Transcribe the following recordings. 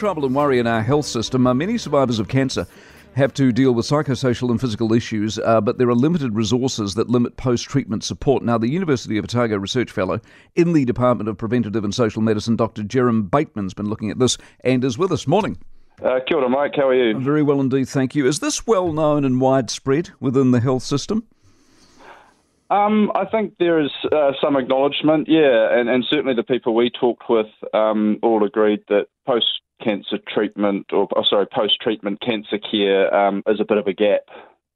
Trouble and worry in our health system. Uh, many survivors of cancer have to deal with psychosocial and physical issues, uh, but there are limited resources that limit post treatment support. Now, the University of Otago Research Fellow in the Department of Preventative and Social Medicine, Dr. Jerram Bateman's been looking at this and is with us. Morning. Uh, kia ora, Mike. How are you? Very well indeed, thank you. Is this well known and widespread within the health system? Um, I think there is uh, some acknowledgement, yeah, and, and certainly the people we talked with um, all agreed that post cancer treatment, or oh, sorry, post treatment cancer care um, is a bit of a gap.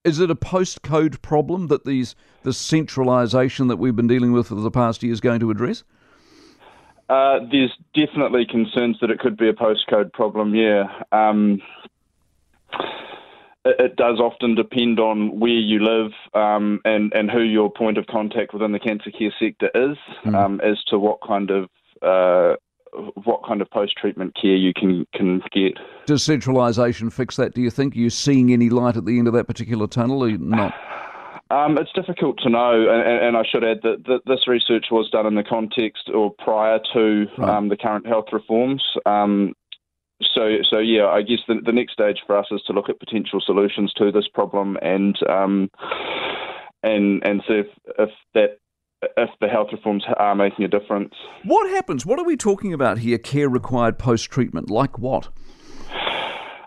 Is it a postcode problem that these the centralisation that we've been dealing with for the past year is going to address? Uh, there's definitely concerns that it could be a postcode problem. Yeah. Um, it, does often depend on where you live um, and and who your point of contact within the cancer care sector is, mm. um, as to what kind of uh, what kind of post treatment care you can can get. Does centralisation fix that? Do you think you're seeing any light at the end of that particular tunnel, or not? Um, it's difficult to know, and, and, I should add that, that this research was done in the context or prior to right. um, the current health reforms. Um, so, so yeah, I guess the, the next stage for us is to look at potential solutions to this problem and um, and and see if, if that if the health reforms are making a difference. What happens? What are we talking about here? Care required post treatment, like what?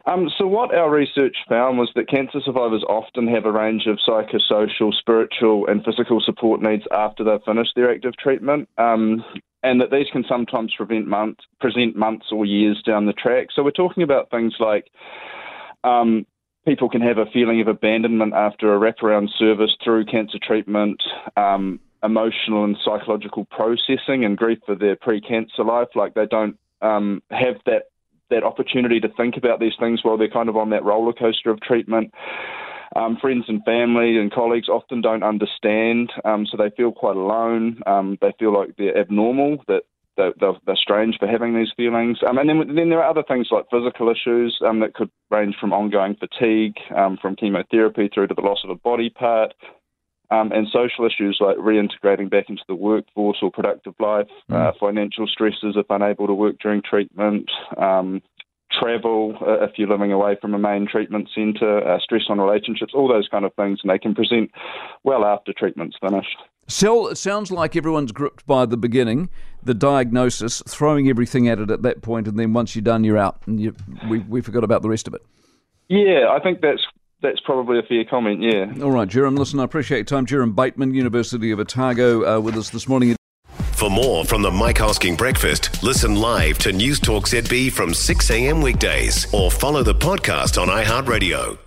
Um, so, what our research found was that cancer survivors often have a range of psychosocial, spiritual, and physical support needs after they've finished their active treatment. Um, and that these can sometimes prevent months, present months or years down the track. So we're talking about things like um, people can have a feeling of abandonment after a wraparound service through cancer treatment, um, emotional and psychological processing and grief for their pre-cancer life, like they don't um, have that that opportunity to think about these things while they're kind of on that roller coaster of treatment. Um, friends and family and colleagues often don't understand, um, so they feel quite alone. Um, they feel like they're abnormal, that they're, they're, strange for having these feelings. Um, and then, then there are other things like physical issues um, that could range from ongoing fatigue, um, from chemotherapy through to the loss of a body part. And social issues like reintegrating back into the workforce or productive life, mm. uh, financial stresses if unable to work during treatment, travel, uh, if you're living away from a main treatment centre, uh, stress on relationships, all those kind of things, and they can present well after treatment's finished. So it sounds like everyone's gripped by the beginning, the diagnosis, throwing everything at it at that point, and then once you're done, you're out, and you, we, we forgot about the rest of it. Yeah, I think that's that's probably a fair comment, yeah. All right, Jerram, listen, I appreciate your time. Jerram Bateman, University of Otago, uh, with us this morning. For more from the Mike Hosking Breakfast, listen live to News Talk ZB from 6 a.m. weekdays or follow the podcast on iHeartRadio.